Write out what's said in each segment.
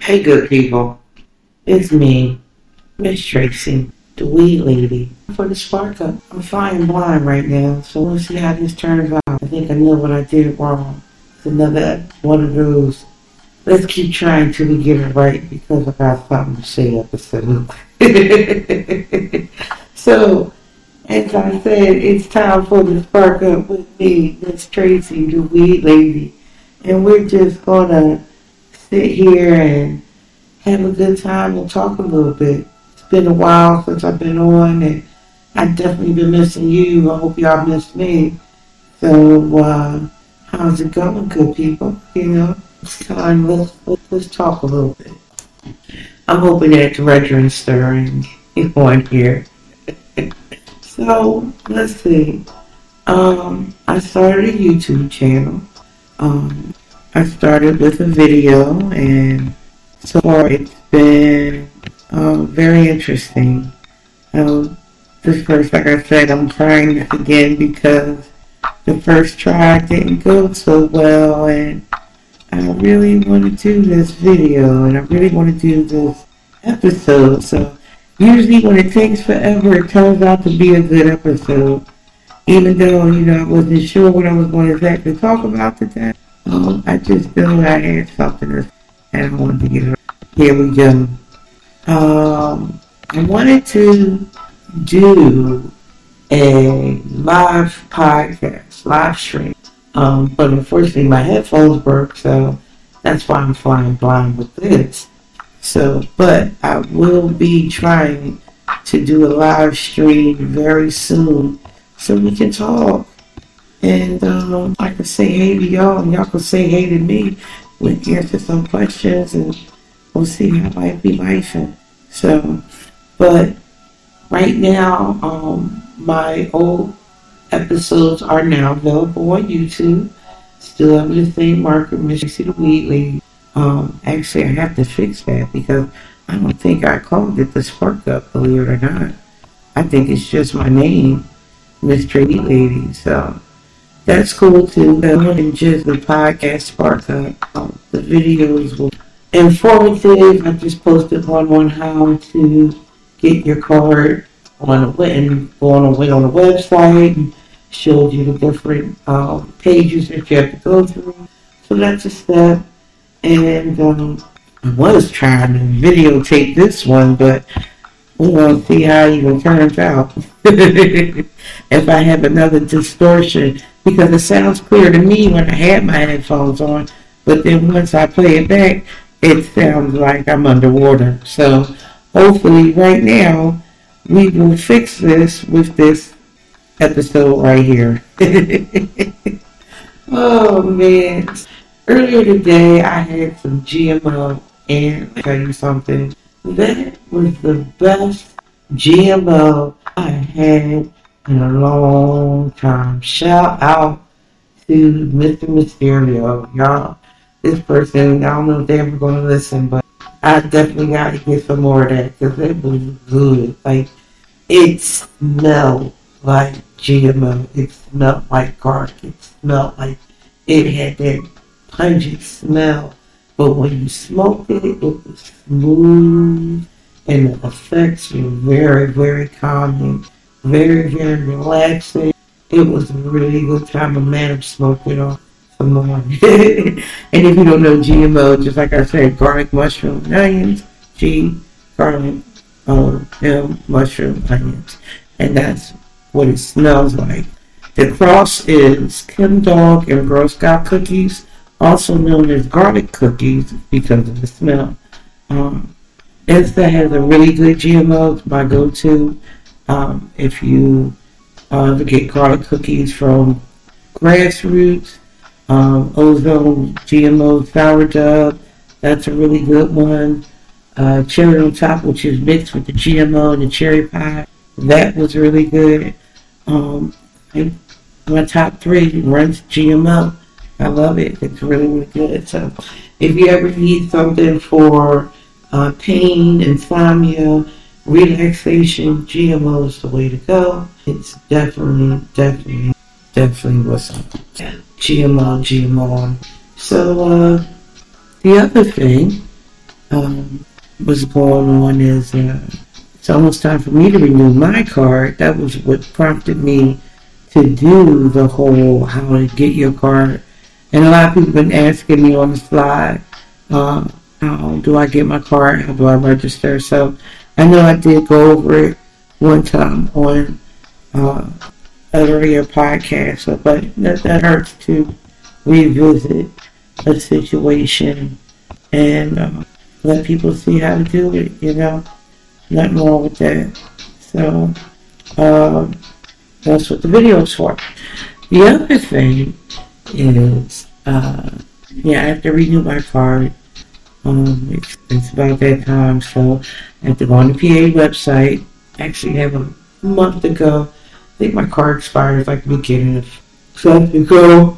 Hey, good people. It's me, Miss Tracy, the weed lady. For the spark up, I'm flying blind right now, so we'll see how this turns out. I think I know what I did wrong. It's another one of those. Let's keep trying till we get it right because I got something to say episode. so, as I said, it's time for the spark up with me, Miss Tracy, the weed lady. And we're just gonna sit here and have a good time and talk a little bit. It's been a while since I've been on, and I've definitely been missing you. I hope y'all missed me. So, uh, how's it going, good people? You know, it's time. Let's, let's, talk a little bit. I'm hoping that it's registering on here. so, let's see. Um, I started a YouTube channel. Um, I started with a video, and so far it's been uh, very interesting. Um, the first, like I said, I'm trying this again because the first try didn't go so well, and I really want to do this video, and I really want to do this episode. So usually when it takes forever, it turns out to be a good episode. Even though, you know, I wasn't sure what I was going to exactly talk about today. Um, I just knew I had something and wanted to get it. Here we go. Um, I wanted to do a live podcast, live stream. Um, but unfortunately my headphones broke, so that's why I'm flying blind with this. So, but I will be trying to do a live stream very soon so we can talk and um, I could say hey to y'all, and y'all could say hey to me. We answer some questions, and we'll see how life be life. And So, but right now, um, my old episodes are now available on YouTube. Still under the same marker, Missy the Weed Lady. Um, actually, I have to fix that because I don't think I called it the Spark Up, believe it or not. I think it's just my name, Miss Weed Lady. So that's cool too. And just the podcast up. Um, the videos were informative. I just posted one on how to get your card on a and go on on the website and showed you the different um, pages that you have to go through. So that's a step. And um, I was trying to videotape this one, but gonna see how it even turns out. if I have another distortion, because it sounds clear to me when I had my headphones on, but then once I play it back, it sounds like I'm underwater. So hopefully, right now, we will fix this with this episode right here. oh man. Earlier today, I had some GMO, and I'll tell you something. That was the best GMO I had in a long time. Shout out to Mr. Mysterio. Y'all, this person, I don't know if they're ever to listen, but I definitely got to get some more of that because it was good. Like, it smelled like GMO. It smelled like garlic. It smelled like it had that pungent smell. But when you smoked it, it was smooth and the effects were very, very calming very, very relaxing. It was a really good time. A man of smoking off some more. and if you don't know GMO, just like I said, garlic, mushroom, onions, G, garlic, um, M, mushroom, onions. And that's what it smells like. The cross is Chem Dog and Girl Scout cookies, also known as garlic cookies because of the smell. Um, Insa has a really good GMO. My go-to. Um, if you uh, get garlic cookies from Grassroots, um, Ozone GMO sourdough, that's a really good one. Uh, cherry on top, which is mixed with the GMO and the cherry pie, that was really good. Um, my top three runs GMO. I love it. It's really, really good. So if you ever need something for uh, pain, insomnia, relaxation, GMO is the way to go. It's definitely, definitely, definitely what's up. GMO, GMO. So, uh, the other thing um, what's going on is uh, it's almost time for me to renew my card. That was what prompted me to do the whole how to get your card. And a lot of people have been asking me on the slide, uh, how do I get my card? How do I register? So I know I did go over it one time on uh, earlier podcast, but that, that hurts to revisit a situation and uh, let people see how to do it, you know? Nothing wrong with that. So, um, that's what the video is for. The other thing is, uh, yeah, I have to renew my card. Um, it's, it's about that time, so I have to go on the PA website. Actually, have a month ago. I think my card expires like beginning of. So I have to go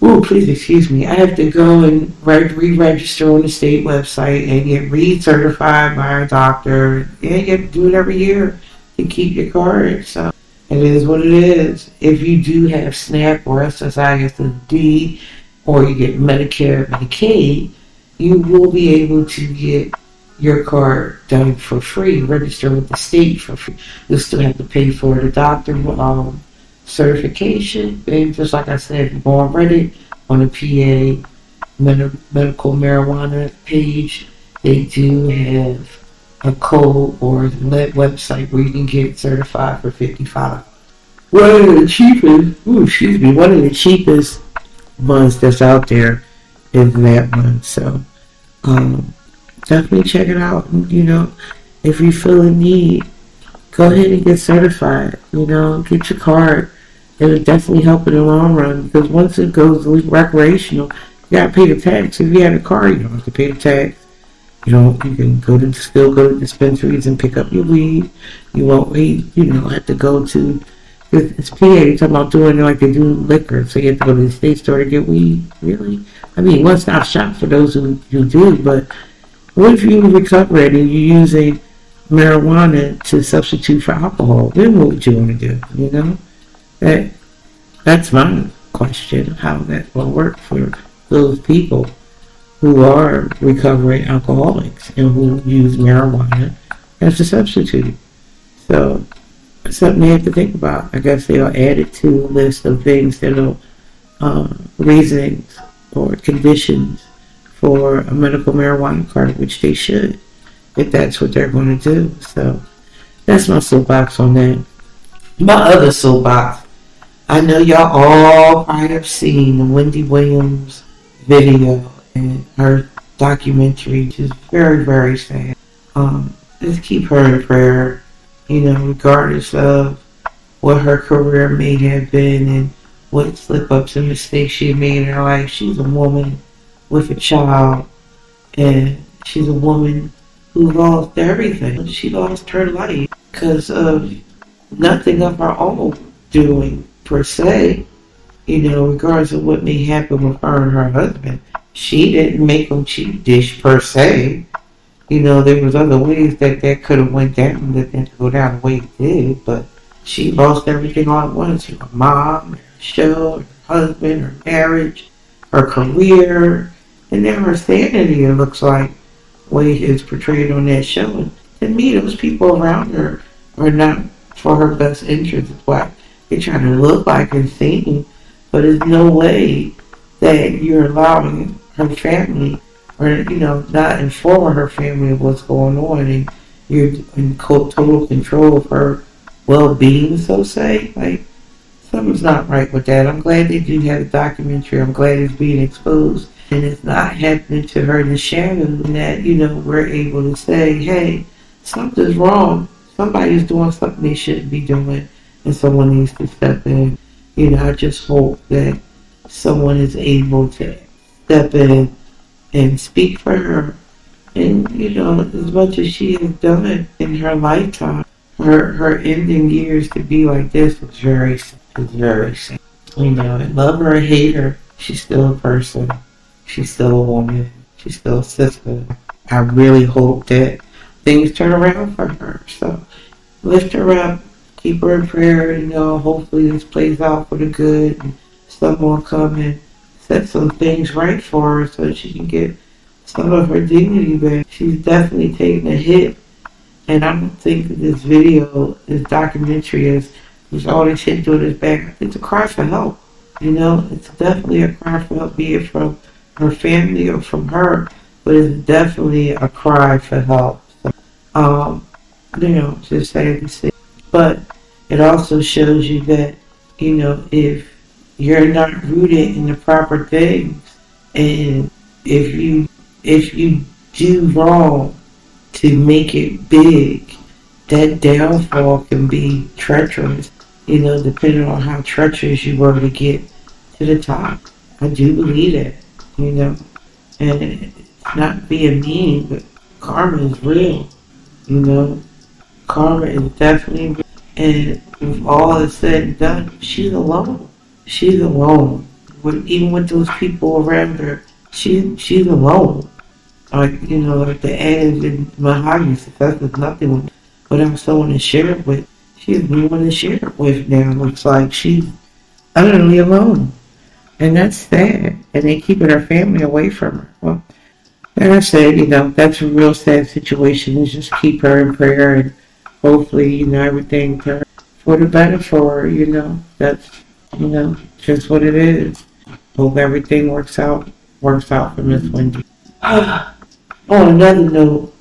Oh, please excuse me. I have to go and re-register on the state website and get recertified by a doctor. And you have to do it every year to keep your card. So it is what it is. If you do have SNAP or SSI, or you get Medicare, Medicaid, you will be able to get your car done for free. Register with the state for free. You'll still have to pay for the doctor um, certification. And just like I said, go on Reddit, on the PA med- medical marijuana page, they do have a code or a website where you can get certified for 55 One of the cheapest, ooh, excuse me, one of the cheapest ones that's out there is that one. So, um, definitely check it out. You know, if you feel a need, go ahead and get certified. You know, get your card It'll definitely help in the long run because once it goes recreational, you gotta pay the tax. If you have a car, you don't have to pay the tax. You know, you can go to still go to dispensaries and pick up your weed. You won't wait. You know, have to go to it's PA. You're talking about doing it like they do liquor, so you have to go to the state store to get weed. Really? I mean, one stop shop for those who, who do. But what if you recover and you're using marijuana to substitute for alcohol? Then what would you want to do? You know? That, that's my question, how that will work for those people who are recovering alcoholics and who use marijuana as a substitute. So, something they have to think about. I guess they'll add it to a list of things that'll, uh, reasons or conditions for a medical marijuana card, which they should, if that's what they're going to do. So, that's my soapbox on that. My other soapbox I know y'all all might have seen the Wendy Williams video and her documentary, which is very, very sad. Um, just keep her in prayer, you know, regardless of what her career may have been and what slip ups and mistakes she made in her life. She's a woman with a child, and she's a woman who lost everything. She lost her life because of nothing of her own doing per se, you know, regardless of what may happen with her and her husband. She didn't make them cheap dish per se. You know, there was other ways that that could have went down that didn't go down the way it did, but she lost everything all at once. Her mom, her show, her husband, her marriage, her career, and now her sanity, it looks like, way it's portrayed on that show. And to me, those people around her are not for her best interest. Why they're trying to look like and seem, but there's no way that you're allowing her family or, you know, not informing her family of what's going on and you're in total control of her well-being, so say. Like, something's not right with that. I'm glad they do have a documentary. I'm glad it's being exposed. And it's not happening to her in the shadow and that, you know, we're able to say, hey, something's wrong. Somebody's doing something they shouldn't be doing and someone needs to step in. You know, I just hope that someone is able to step in and speak for her. And, you know, as much as she has done in her lifetime, her her ending years to be like this is very is very sad. You know, and love her or hate her, she's still a person. She's still a woman. She's still a sister. I really hope that things turn around for her. So lift her up keep her in prayer. You know, hopefully this plays out for the good. And someone come and set some things right for her so she can get some of her dignity back. She's definitely taken a hit. And I don't think this video, this documentary is, is all this hit doing his back. It's a cry for help. You know, it's definitely a cry for help, be it from her family or from her, but it's definitely a cry for help. So, um, you know, just sad to see. But it also shows you that, you know, if you're not rooted in the proper things and if you if you do wrong to make it big, that downfall can be treacherous, you know, depending on how treacherous you were to get to the top. I do believe that, you know. And not being mean, but karma is real, you know. Karma is definitely real. And with all is said and done, she's alone. She's alone. With, even with those people around her, she she's alone. Like, you know, like the end in Mahogany success is nothing without someone to share it with. She's no one to share it with now. Looks like she's utterly alone. And that's sad. And they keeping her family away from her. Well, like I said, you know, that's a real sad situation. Is just keep her in prayer and hopefully, you know, everything for the better for her, you know. That's, you know, just what it is. Hope everything works out, works out for Miss Wendy. Uh, on another note,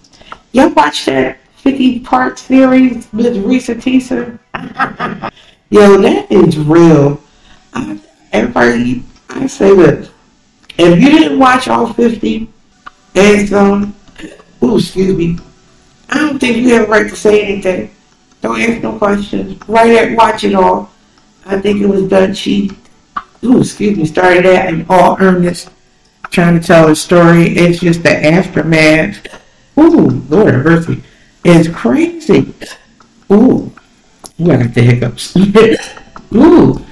y'all watch that 50 part series with Reesa Teesa? Yo, that is real. I, everybody, I say this. If you didn't watch all 50, and um, oh, excuse me, I don't think you have a right to say anything. Don't ask no questions. Right at watch it all. I think it was done She, Ooh, excuse me, started out in all earnest, trying to tell a story. It's just the aftermath. Ooh, Lord have mercy. It's crazy. Ooh, I got the hiccups. Ooh,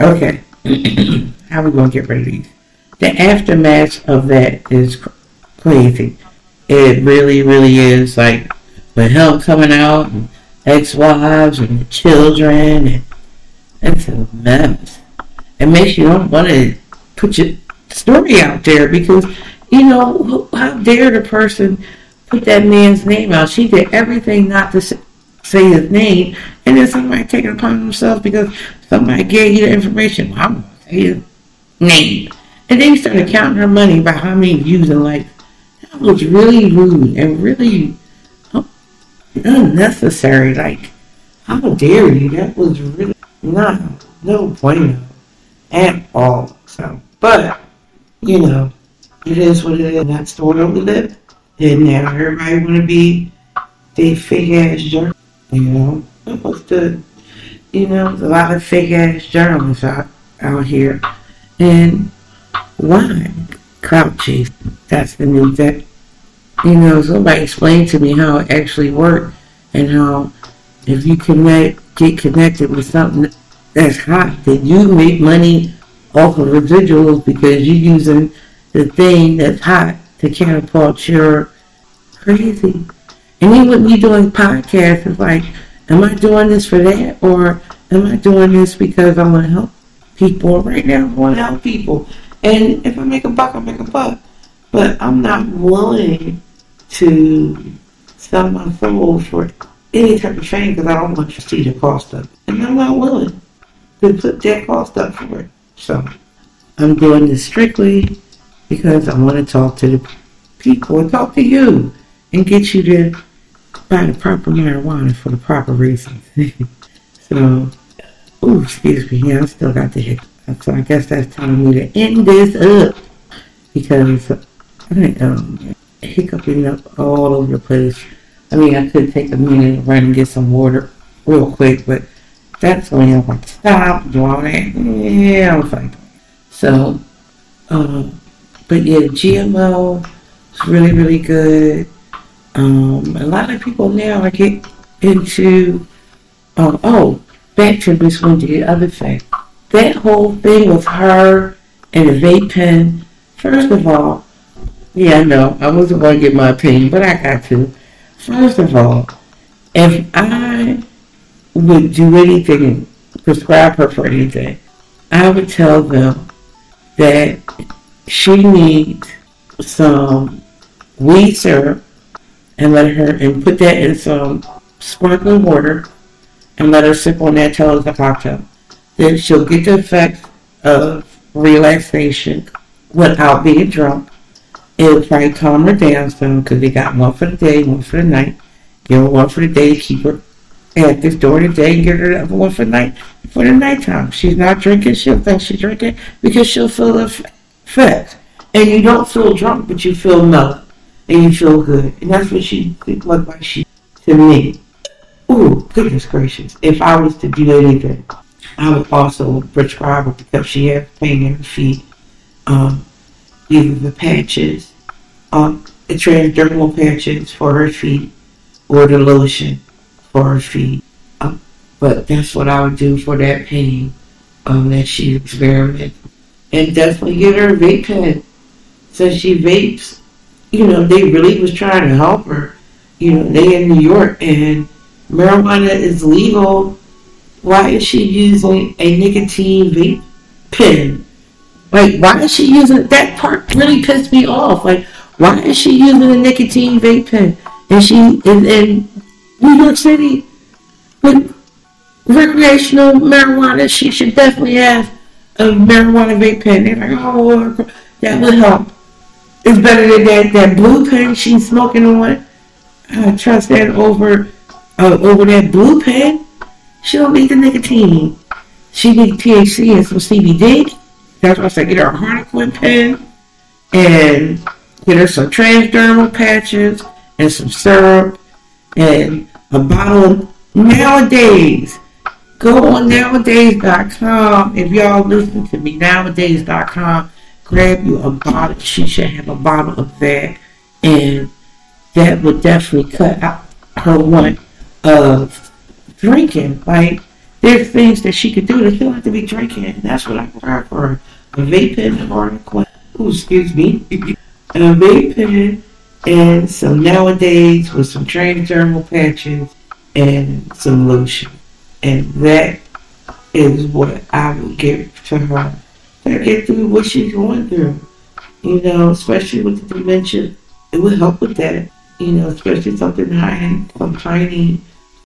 okay. How we gonna get rid of these? The aftermath of that is crazy. It really, really is. Like, with help coming out, and ex-wives, and children, and it's a mess. It makes you don't want to put your story out there because, you know, how dare the person put that man's name out? She did everything not to say his name, and then somebody take it upon themselves because somebody gave you the information. Well, I'm going to say his name. And then you started counting her money by how many views and likes. That was really rude and really oh, unnecessary. Like, how dare you? That was really not no bueno at all. So, but you know, it is what it is. That's the world we live. And now everybody want to be the fake ass journalist. You know, what's the you know, a lot of fake ass journalists out out here, and why clout chase? That's the new that you know, somebody explained to me how it actually worked and how if you connect, get connected with something that's hot, then you make money off of residuals because you're using the thing that's hot to catapult your crazy. And even me doing podcasts, it's like, am I doing this for that or am I doing this because I want to help people? Right now, I want to help people. And if I make a buck, I make a buck. But I'm not willing to sell my soul for any type of fame because I don't want you to see the cost of it. And I'm not willing to put that cost up for it. So I'm doing this strictly because I want to talk to the people and talk to you and get you to buy the proper marijuana for the proper reasons. so, oh, excuse me, yeah, I still got the hiccup. So I guess that's telling me to end this up because I um, hiccuping up all over the place. I mean, I could take a minute and run and get some water real quick, but that's when I want to stop, do all that. Yeah, I'm fine. So, um, but yeah, GMO is really, really good. Um, a lot of people now are getting into, um, oh, back to this one, the other thing. That whole thing with her and the vape pen, first of all, yeah, I know. I wasn't going to give my opinion, but I got to. First of all, if I would do anything, and prescribe her for anything, I would tell them that she needs some wheat syrup and let her and put that in some sparkling water and let her sip on that till it's a cocktail. Then she'll get the effect of relaxation without being drunk. It'll probably calm her down some because they got one for the day, one for the night. Give her one for the day, keep her active during the day, and get her the other one for the night for the nighttime. She's not drinking, she'll think she's drinking because she'll feel the effect. And you don't feel drunk, but you feel mellow and you feel good. And that's what she looked like she to me. Ooh, goodness gracious. If I was to do anything, I would also prescribe her because she has pain in her feet. Um, either the patches, um, the transdermal patches for her feet, or the lotion for her feet. Um, but that's what I would do for that pain um, that she experienced. And definitely get her a vape pen. Since she vapes, you know, they really was trying to help her. You know, they in New York and marijuana is legal. Why is she using a nicotine vape pen? Like, why is she using that part? Really pissed me off. Like, why is she using a nicotine vape pen? And she in, in New York City with recreational marijuana, she should definitely have a marijuana vape pen. They're like, oh, that would help. It's better than that that blue pen she's smoking on. I trust that over uh, over that blue pen. She don't need the nicotine. She need THC and some CBD. That's why I said get her a Harlequin pen and get her some transdermal patches and some syrup and a bottle nowadays. Go on nowadays.com. If y'all listen to me, nowadays.com, grab you a bottle. She should have a bottle of that. And that would definitely cut out her want of drinking. Like, there's things that she could do that she don't have to be drinking. And that's what I prefer for. A vape pen or a, ooh, excuse me. a vape pen and some nowadays with some transdermal patches and some lotion. And that is what I would give to her to get through what she's going through. You know, especially with the dementia, it would help with that. You know, especially something high, some tiny